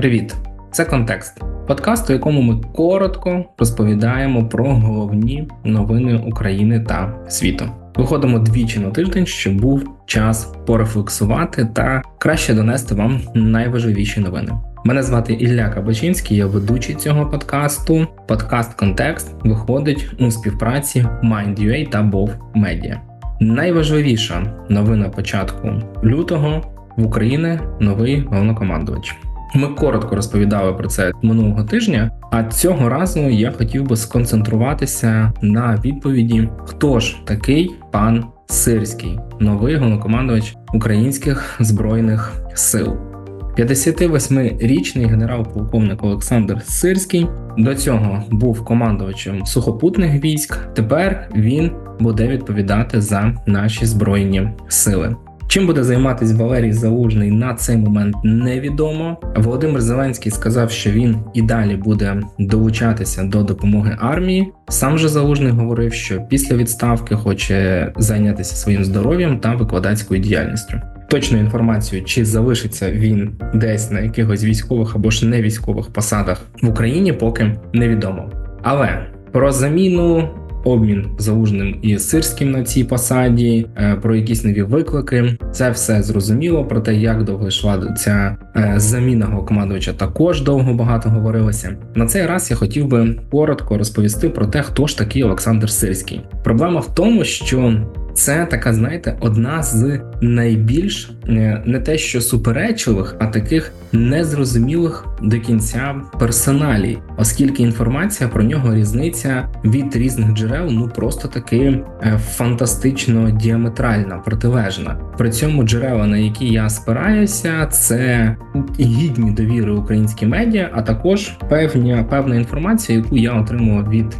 Привіт! Це контекст. Подкаст, у якому ми коротко розповідаємо про головні новини України та світу. Виходимо двічі на тиждень, щоб був час порефлексувати та краще донести вам найважливіші новини. Мене звати Ілля Кабачинський, я ведучий цього подкасту. Подкаст Контекст виходить у співпраці Mind.ua та Bov Media. Найважливіша новина початку лютого в Україні новий головнокомандувач. Ми коротко розповідали про це минулого тижня. А цього разу я хотів би сконцентруватися на відповіді, хто ж такий пан Сирський, новий головнокомандувач українських збройних сил. 58-річний генерал-полковник Олександр Сирський до цього був командувачем сухопутних військ. Тепер він буде відповідати за наші збройні сили. Чим буде займатися Валерій Залужний на цей момент невідомо. Володимир Зеленський сказав, що він і далі буде долучатися до допомоги армії. Сам же Залужний говорив, що після відставки хоче зайнятися своїм здоров'ям та викладацькою діяльністю. Точну інформацію, чи залишиться він десь на якихось військових або ж не військових посадах в Україні, поки невідомо. Але про заміну обмін залужним і сирським на цій посаді, е, про якісь нові виклики. Це все зрозуміло. Про те, як довго йшла ця е, заміна командувача, також довго багато говорилося. На цей раз я хотів би коротко розповісти про те, хто ж такий Олександр Сирський. Проблема в тому, що це така, знаєте, одна з найбільш е, не те, що суперечливих, а таких незрозумілих до кінця персоналій, оскільки інформація про нього різниця від різних джерел, ну просто таки е, фантастично діаметральна, протилежна. При цьому джерела, на які я спираюся, це гідні довіри українські медіа, а також певня певна інформація, яку я отримував від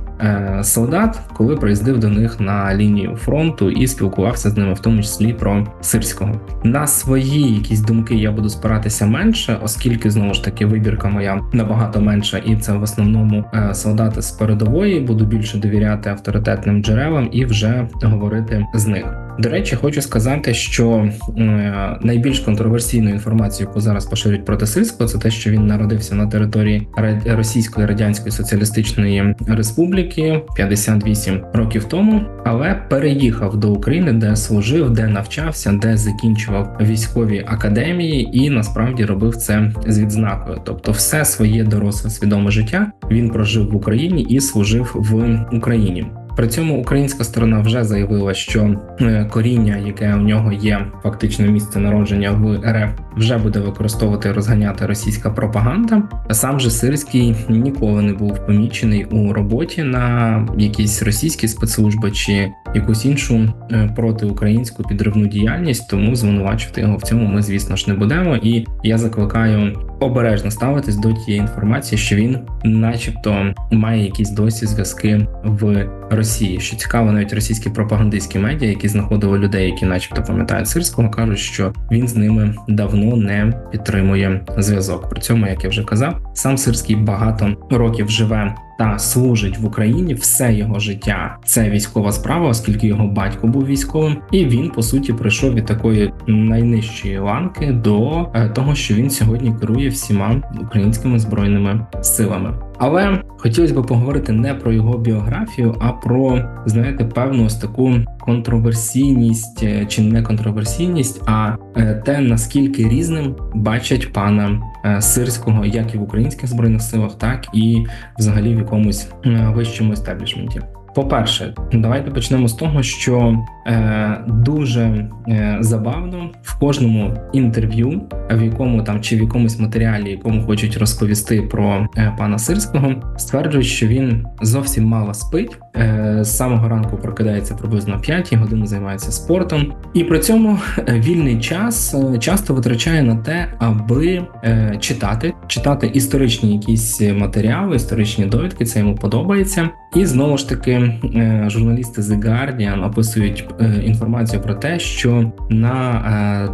солдат, коли приїздив до них на лінію фронту і спілкувався з ними, в тому числі про сирського. На свої якісь думки я буду спиратися менше, оскільки знову ж таки вибірка моя набагато менша, і це в основному е, солдати з передової. Буду більше довіряти авторитетним джерелам і вже говорити з них. До речі, хочу сказати, що е, найбільш контроверсійною інформацією, яку зараз поширюють проти Сильського, це те, що він народився на території Російської Радянської Соціалістичної Республіки 58 років тому, але переїхав до України, де служив, де навчався, де закінчував військові академії, і насправді робив це з відзнакою. Тобто, все своє доросле свідоме життя він прожив в Україні і служив в Україні. При цьому українська сторона вже заявила, що е, коріння, яке у нього є фактично місце народження в РФ, вже буде використовувати розганяти російська пропаганда. А сам же Сирський ніколи не був помічений у роботі на якісь російські спецслужби чи якусь іншу е, протиукраїнську підривну діяльність, тому звинувачувати його в цьому ми, звісно ж, не будемо. І я закликаю обережно ставитись до тієї інформації, що він, начебто, має якісь досі зв'язки в Росії. Що цікаво, навіть російські пропагандистські медіа, які знаходили людей, які, начебто, пам'ятають сирського, кажуть, що він з ними давно не підтримує зв'язок. При цьому, як я вже казав, сам сирський багато років живе та служить в Україні все його життя. Це військова справа, оскільки його батько був військовим, і він по суті прийшов від такої найнижчої ланки до е, того, що він сьогодні керує всіма українськими збройними силами. Але хотілося б поговорити не про його біографію, а про знаєте певну ось таку контроверсійність е, чи не контроверсійність, а е, те наскільки різним бачать пана е, сирського, як і в українських збройних силах, так і взагалі в якомусь вищому естеблішменті. По-перше, давайте почнемо з того, що е, дуже е, забавно в кожному інтерв'ю, в якому там чи в якомусь матеріалі, якому хочуть розповісти про е, пана Сирського, стверджують, що він зовсім мало спить. Е, з самого ранку прокидається приблизно 5 годин, займається спортом, і при цьому е, вільний час е, часто витрачає на те, аби е, читати, читати історичні якісь матеріали, історичні довідки. Це йому подобається, і знову ж таки. Е, журналісти The Guardian описують е, інформацію про те, що на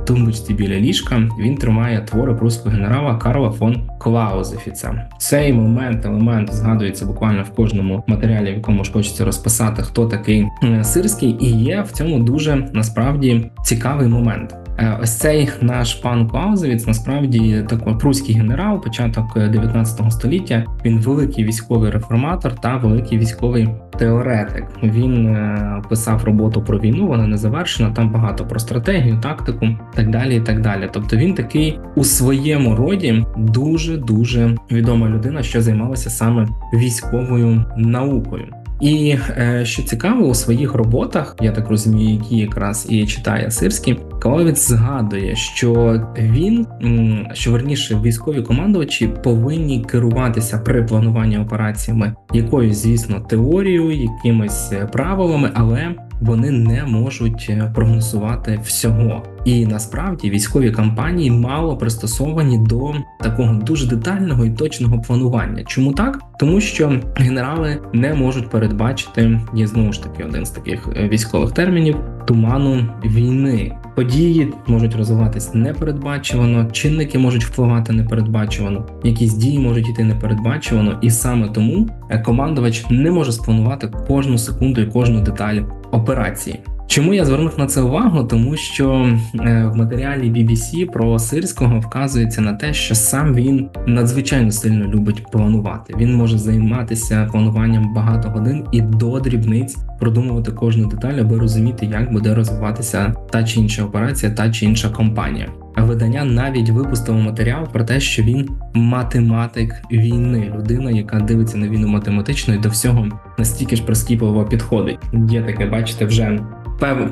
е, тумбочці біля ліжка він тримає твори прусского генерала Карла фон Клаузефіца. Цей момент, елемент згадується буквально в кожному матеріалі, в якому ж хочеться розписати, хто такий сирський, і є в цьому дуже насправді цікавий момент. Е, ось цей наш пан Клаузевіц, насправді такий прусський генерал, початок 19 століття. Він великий військовий реформатор та великий військовий теоретик. Він е, писав роботу про війну, вона не завершена. Там багато про стратегію, тактику, так далі. і так далі. Тобто він такий у своєму роді дуже дуже відома людина, що займалася саме військовою наукою. І е, що цікаво, у своїх роботах, я так розумію, які якраз і читає Сирський, Каловіц згадує, що він що верніше військові командувачі повинні керуватися при плануванні операціями якоюсь, звісно, теорією, якимись правилами, але вони не можуть е, прогнозувати всього. І насправді військові кампанії мало пристосовані до такого дуже детального і точного планування. Чому так? Тому що генерали не можуть передбачити є знову ж таки один з таких е, військових термінів туману війни. Події можуть розвиватись непередбачувано, чинники можуть впливати непередбачувано, якісь дії можуть йти непередбачувано, і саме тому е, командувач не може спланувати кожну секунду і кожну деталь операції. Чому я звернув на це увагу? Тому що е, в матеріалі BBC про сирського вказується на те, що сам він надзвичайно сильно любить планувати. Він може займатися плануванням багато годин і до дрібниць продумувати кожну деталь, аби розуміти, як буде розвиватися та чи інша операція, та чи інша компанія. А видання навіть випустило матеріал про те, що він математик війни, людина, яка дивиться на війну математично і до всього настільки ж прискіпливо підходить. Є таке, бачите, вже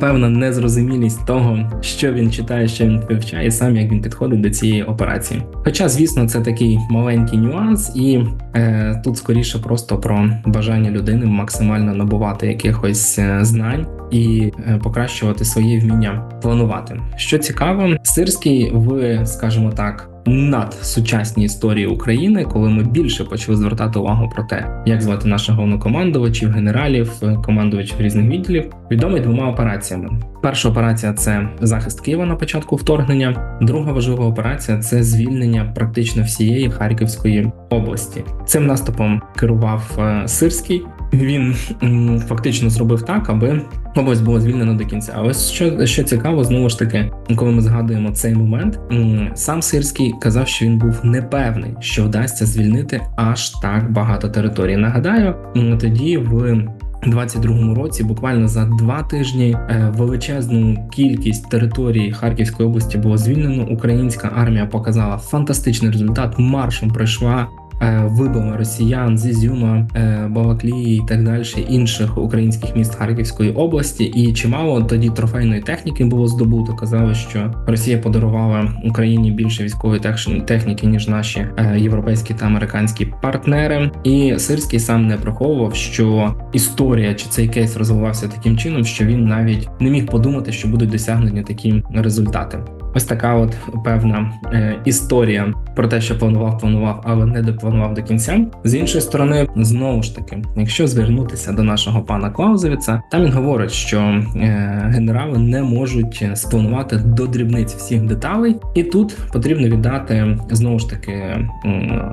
певна незрозумілість того, що він читає, що він вивчає, сам як він підходить до цієї операції. Хоча, звісно, це такий маленький нюанс, і е, тут скоріше просто про бажання людини максимально набувати якихось е, знань і е, покращувати своє вміння планувати. Що цікаво, сирський в, скажімо так над сучасні історії України, коли ми більше почали звертати увагу про те, як звати наших головнокомандувачів, генералів, командувачів різних відділів, відомий двома операціями. Перша операція це захист Києва на початку вторгнення. Друга важлива операція це звільнення практично всієї Харківської області. Цим наступом керував е, Сирський. Він фактично зробив так, аби область була звільнена до кінця. Але що що цікаво, знову ж таки, коли ми згадуємо цей момент, сам Сирський казав, що він був непевний, що вдасться звільнити аж так багато територій. Нагадаю, тоді в 22-му році, буквально за два тижні, е, величезну кількість територій Харківської області було звільнено. Українська армія показала фантастичний результат. Маршем пройшла вибили росіян з Ізюма, е, Балаклії і так далі інших українських міст Харківської області. І чимало тоді трофейної техніки було здобуто. Казали, що Росія подарувала Україні більше військової техніки ніж наші е, європейські та американські партнери. І Сирський сам не приховував, що історія чи цей кейс розвивався таким чином, що він навіть не міг подумати, що будуть досягнені такі результати. Ось така от певна е, історія про те, що планував, планував, але не допланував до кінця. З іншої сторони, знову ж таки, якщо звернутися до нашого пана Клаузевіца, там він говорить, що е, генерали не можуть спланувати до дрібниць всіх деталей, і тут потрібно віддати знову ж таки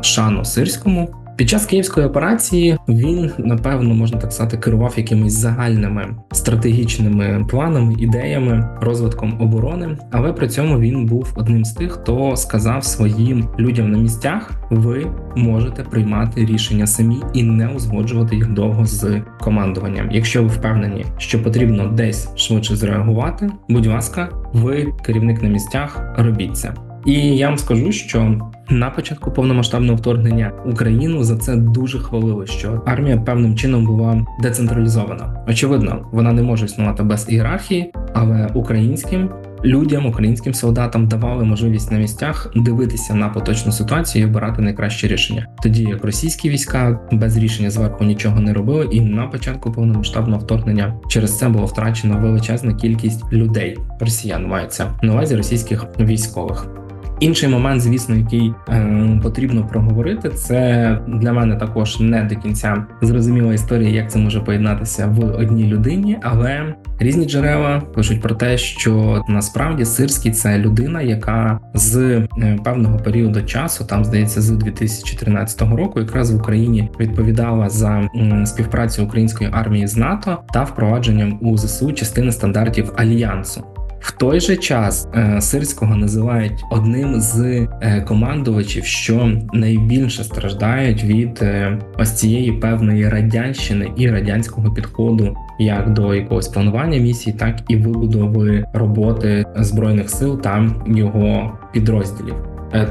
шану сирському. Під час київської операції він напевно можна так сказати керував якимись загальними стратегічними планами, ідеями, розвитком оборони, але при цьому він був одним з тих, хто сказав своїм людям на місцях: ви можете приймати рішення самі і не узгоджувати їх довго з командуванням. Якщо ви впевнені, що потрібно десь швидше зреагувати, будь ласка, ви керівник на місцях, робіть це. І я вам скажу, що на початку повномасштабного вторгнення Україну за це дуже хвалили, що армія певним чином була децентралізована. Очевидно, вона не може існувати без ієрархії, але українським людям, українським солдатам давали можливість на місцях дивитися на поточну ситуацію і обирати найкраще рішення. Тоді як російські війська без рішення зверху нічого не робили, і на початку повномасштабного вторгнення через це було втрачено величезна кількість людей. Росіян мається на увазі російських військових. Інший момент, звісно, який е, потрібно проговорити, це для мене також не до кінця зрозуміла історія, як це може поєднатися в одній людині, але різні джерела пишуть про те, що насправді Сирський це людина, яка з е, певного періоду часу, там здається, з 2013 року, якраз в Україні відповідала за співпрацю української армії з НАТО та впровадженням у ЗСУ частини стандартів альянсу. В той же час е, Сирського називають одним з е, командувачів, що найбільше страждають від е, ось цієї певної радянщини і радянського підходу як до якогось планування місії, так і вибудови роботи збройних сил та його підрозділів.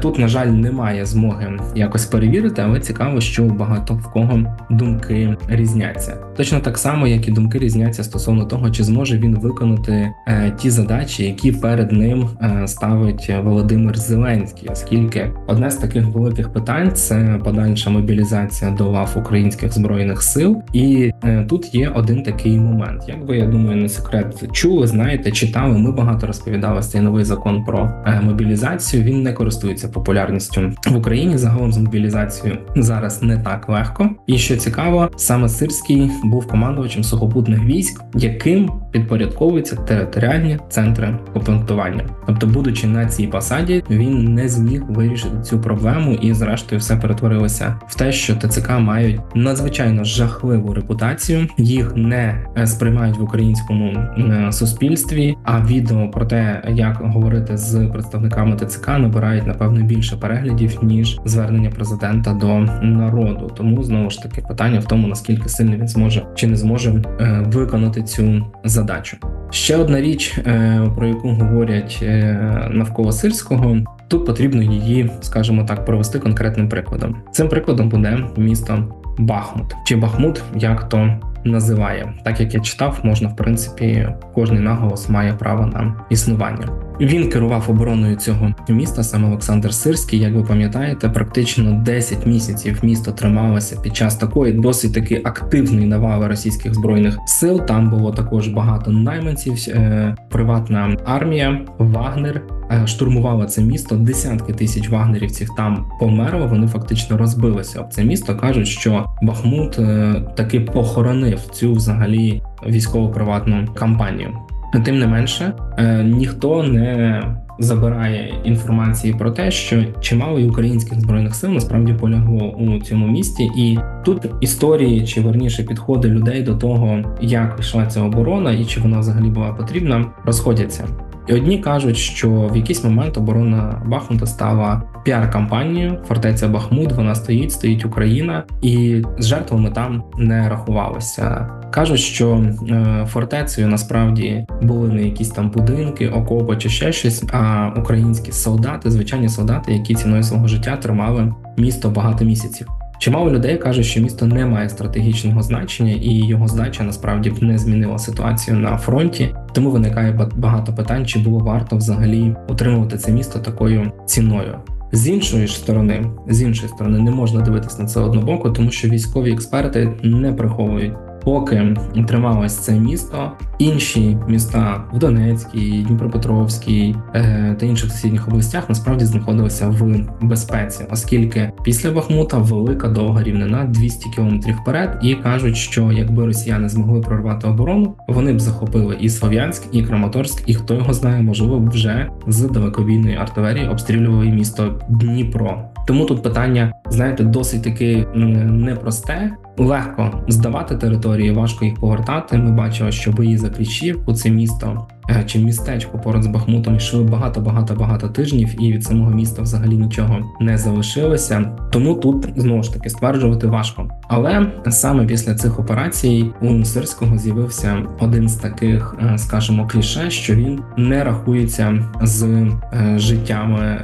Тут, на жаль, немає змоги якось перевірити, але цікаво, що багато в кого думки різняться. Точно так само, як і думки різняться стосовно того, чи зможе він виконати е, ті задачі, які перед ним е, ставить Володимир Зеленський, оскільки одне з таких великих питань це подальша мобілізація до лав українських збройних сил, і е, тут є один такий момент. Як ви я думаю, не секрет чули, знаєте, читали. Ми багато розповідали цей новий закон про е, мобілізацію. Він не користується популярністю в Україні. Загалом з мобілізацією зараз не так легко. І що цікаво, саме Сирський був командувачем сухопутних військ, яким підпорядковуються територіальні центри комплектування. Тобто, будучи на цій посаді, він не зміг вирішити цю проблему, і зрештою все перетворилося в те, що ТЦК мають надзвичайно жахливу репутацію. Їх не е, сприймають в українському е, суспільстві. А відео про те, як говорити з представниками ТЦК, набирають напевно більше переглядів ніж звернення президента до народу. Тому знову ж таки питання в тому, наскільки сильно він зможе чи не зможе е, виконати цю задачу. Ще одна річ, е, про яку говорять е, навколо сирського. Тут потрібно її, скажімо так, провести конкретним прикладом. Цим прикладом буде місто Бахмут чи Бахмут, як то називає. Так як я читав, можна в принципі кожний наголос має право на існування. Він керував обороною цього міста, саме Олександр Сирський. Як ви пам'ятаєте, практично 10 місяців місто трималося під час такої досить таки активної навали російських збройних сил. Там було також багато найманців, е, приватна армія, Вагнер. е, Штурмувала це місто, десятки тисяч вагнерівців там померло. Вони фактично розбилися об це місто. кажуть, що Бахмут е, таки похоронив цю взагалі військово-приватну кампанію. Тим не менше, е, ніхто не забирає інформації про те, що чимало і українських збройних сил насправді полягло у цьому місті, і тут історії чи верніше підходи людей до того, як йшла ця оборона і чи вона взагалі була потрібна, розходяться. І одні кажуть, що в якийсь момент оборона Бахмута стала піар-кампанією. Фортеця Бахмут, вона стоїть, стоїть Україна, і з жертвами там не рахувалося. Кажуть, що е, фортецею насправді були не якісь там будинки, окопи чи ще щось, а українські солдати, звичайні солдати, які ціною свого життя тримали місто багато місяців. Чимало людей кажуть, що місто не має стратегічного значення, і його здача насправді б не змінила ситуацію на фронті. Тому виникає ба- багато питань, чи було варто взагалі утримувати це місто такою ціною. З іншої ж сторони, з іншої сторони, не можна дивитися на це однобоко, тому що військові експерти не приховують. Поки трималось це місто, інші міста в Донецькій, Дніпропетровській е, та інших сусідніх областях насправді знаходилися в безпеці, оскільки після Бахмута велика довга рівнина 200 кілометрів вперед, і кажуть, що якби росіяни змогли прорвати оборону, вони б захопили і Слов'янськ, і Краматорськ, і хто його знає, можливо, вже з далекобійної артилерії обстрілювали місто Дніпро. Тому тут питання, знаєте, досить таки непросте. Легко здавати території, важко їх повертати. Ми бачили, що бої за Кліщівку, це місто е, чи містечко поряд з Бахмутом йшли багато, багато, багато тижнів, і від самого міста взагалі нічого не залишилося. Тому тут знову ж таки стверджувати важко. Але саме після цих операцій у Сирського з'явився один з таких, е, скажімо, кліше, що він не рахується з е, життями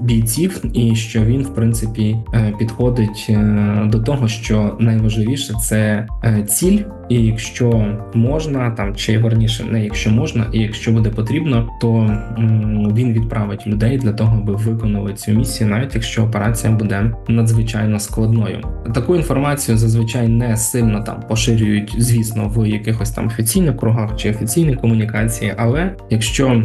бійців, і що він, в принципі, підходить до того, що найважливіше це е, ціль. І якщо можна, там чи верніше, не якщо можна, і якщо буде потрібно, то він відправить людей для того, аби виконали цю місію, навіть якщо операція буде надзвичайно складною. Таку інформацію зазвичай не сильно там поширюють, звісно, в якихось там офіційних кругах чи офіційній комунікації. Але якщо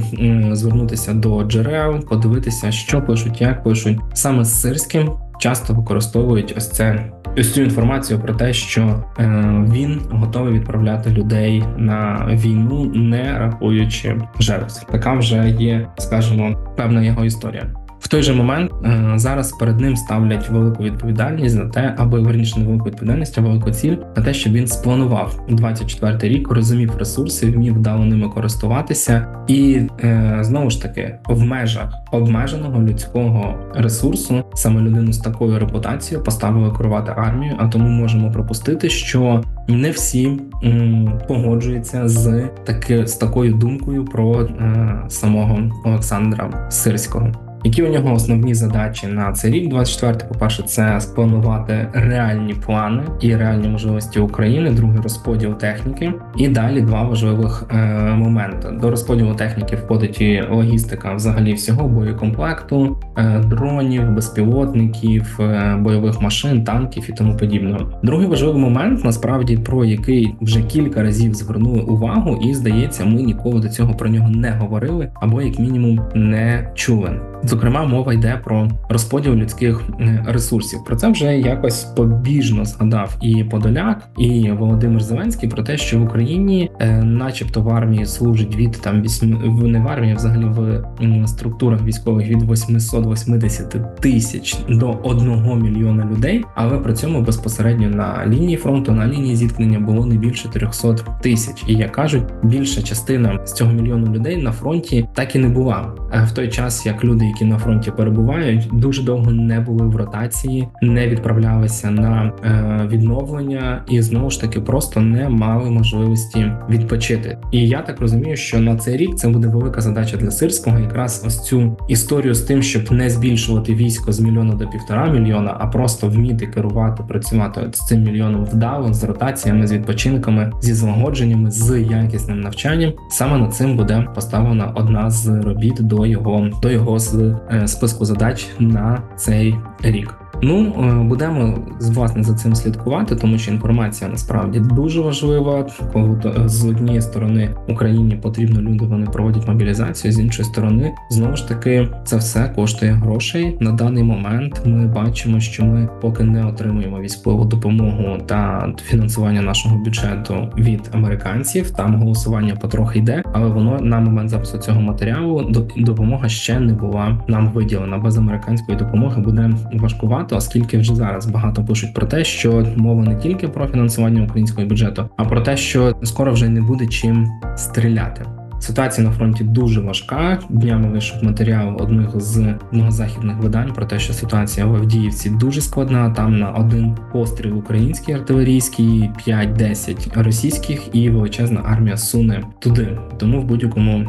звернутися до джерел, подивитися, що пишуть, як пишуть, саме з сирським часто використовують ось це. Ось цю інформацію про те, що е, він готовий відправляти людей на війну, не рахуючи жертв. Така вже є, скажімо, певна його історія. Той же момент е, зараз перед ним ставлять велику відповідальність за те, аби верніше не велику відповідальність, а велику ціль на те, щоб він спланував 24 рік, розумів ресурси, вмів вдало ними користуватися, і е, знову ж таки в межах обмеженого людського ресурсу саме людину з такою репутацією поставили керувати армією. А тому можемо пропустити, що не всі м, погоджуються з таки з такою думкою про е, самого Олександра Сирського. Які у нього основні задачі на цей рік? 24 по-перше, це спланувати реальні плани і реальні можливості України. Другий розподіл техніки, і далі два важливих е, моменти. До розподілу техніки входить і логістика, взагалі всього боєкомплекту, е, дронів, безпілотників, е, бойових машин, танків і тому подібне. Другий важливий момент, насправді про який вже кілька разів звернули увагу, і здається, ми ніколи до цього про нього не говорили або як мінімум не чули. Зокрема, мова йде про розподіл людських е, ресурсів. Про це вже якось побіжно згадав і Подоляк, і Володимир Зеленський про те, що в Україні, е, начебто, в армії служить від там вісім не в армії, а взагалі в структурах військових від 880 тисяч до 1 мільйона людей. Але при цьому безпосередньо на лінії фронту, на лінії зіткнення було не більше 300 тисяч. І як кажуть, більша частина з цього мільйону людей на фронті так і не була. В той час як люди, які на фронті перебувають, дуже довго не були в ротації, не відправлялися на е, відновлення і знову ж таки просто не мали можливості відпочити. І я так розумію, що на цей рік це буде велика задача для сирського, якраз ось цю історію з тим, щоб не збільшувати військо з мільйона до півтора мільйона, а просто вміти керувати, працювати з цим мільйоном вдало, з ротаціями, з відпочинками, зі злагодженнями, з якісним навчанням. Саме над цим буде поставлена одна з робіт до його до його з Е, списку задач на цей рік. Ну е, будемо власне за цим слідкувати, тому що інформація насправді дуже важлива. Коли з однієї сторони Україні потрібно люди, вони проводять мобілізацію з іншої сторони, знову ж таки, це все коштує грошей. На даний момент ми бачимо, що ми поки не отримуємо військову допомогу та фінансування нашого бюджету від американців. Там голосування потрохи йде, але воно на момент запису цього матеріалу допомога ще не була нам виділена. Без американської допомоги буде важкувато багато, оскільки вже зараз багато пишуть про те, що мова не тільки про фінансування українського бюджету, а про те, що скоро вже не буде чим стріляти. Ситуація на фронті дуже важка. Днями вийшов матеріал одних з одного західних видань про те, що ситуація в Авдіївці дуже складна. Там на один постріл український артилерійський, 5-10 російських, і величезна армія суне туди. Тому в будь-якому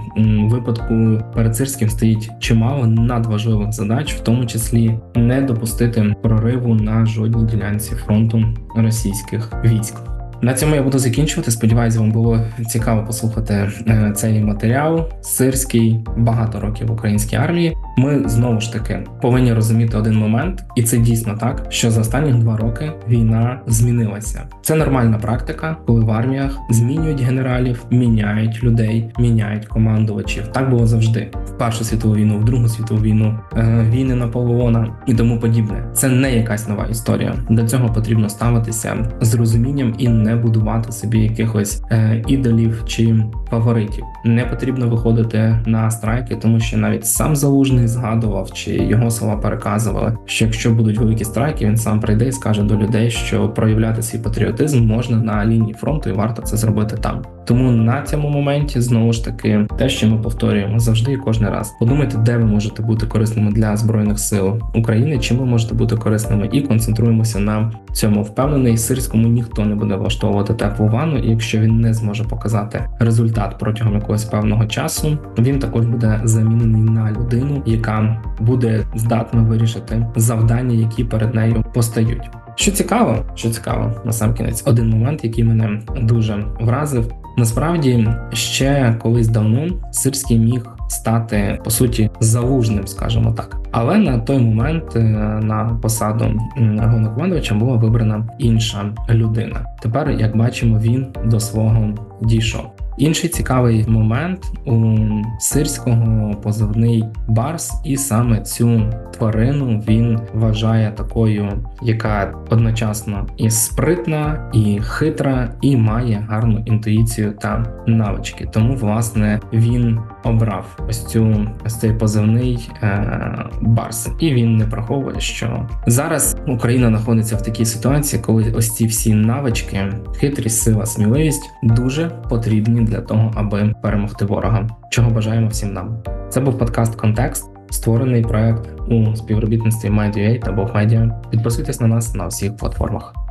випадку перед Сирським стоїть чимало надважливих задач, в тому числі не допустити прориву на жодній ділянці фронту російських військ. На цьому я буду закінчувати. Сподіваюсь, вам було цікаво послухати е, цей матеріал. Сирський багато років в українській армії. Ми знову ж таки повинні розуміти один момент, і це дійсно так, що за останні два роки війна змінилася. Це нормальна практика, коли в арміях змінюють генералів, міняють людей, міняють командувачів. Так було завжди. В Першу світову війну, в Другу світову війну, е, війни Наполеона і тому подібне. Це не якась нова історія. До цього потрібно ставитися з розумінням і не будувати собі якихось е, ідолів чи фаворитів. Не потрібно виходити на страйки, тому що навіть сам залужний згадував, чи його слова переказували, що якщо будуть великі страйки, він сам прийде і скаже до людей, що проявляти свій патріотизм можна на лінії фронту, і варто це зробити там. Тому на цьому моменті знову ж таки те, що ми повторюємо завжди і кожен раз. Подумайте, де ви можете бути корисними для збройних сил України, чим ви можете бути корисними, і концентруємося на цьому. Впевнений, сирському ніхто не буде влаштовувати теплу ванну, і якщо він не зможе показати результат протягом якогось певного часу, він також буде замінений на людину, яка буде здатна вирішити завдання, які перед нею постають. Що цікаво, що цікаво, на сам кінець, один момент, який мене дуже вразив. Насправді, ще колись давно Сирський міг стати по суті залужним, скажімо так. Але на той момент е, на посаду головнокомандувача була вибрана інша людина. Тепер, як бачимо, він до свого дійшов. Інший цікавий момент у сирського позивний барс, і саме цю тварину він вважає такою, яка одночасно і спритна, і хитра, і має гарну інтуїцію та навички. Тому, власне, він обрав ось цю ось цей позивний е, Барс, і він не приховує, що зараз Україна знаходиться в такій ситуації, коли ось ці всі навички, хитрість, сила, сміливість дуже потрібні для того, аби перемогти ворога. Чого бажаємо всім нам. Це був подкаст Контекст, створений проект у співробітництві MindUA та Медіа. Підписуйтесь на нас на всіх платформах.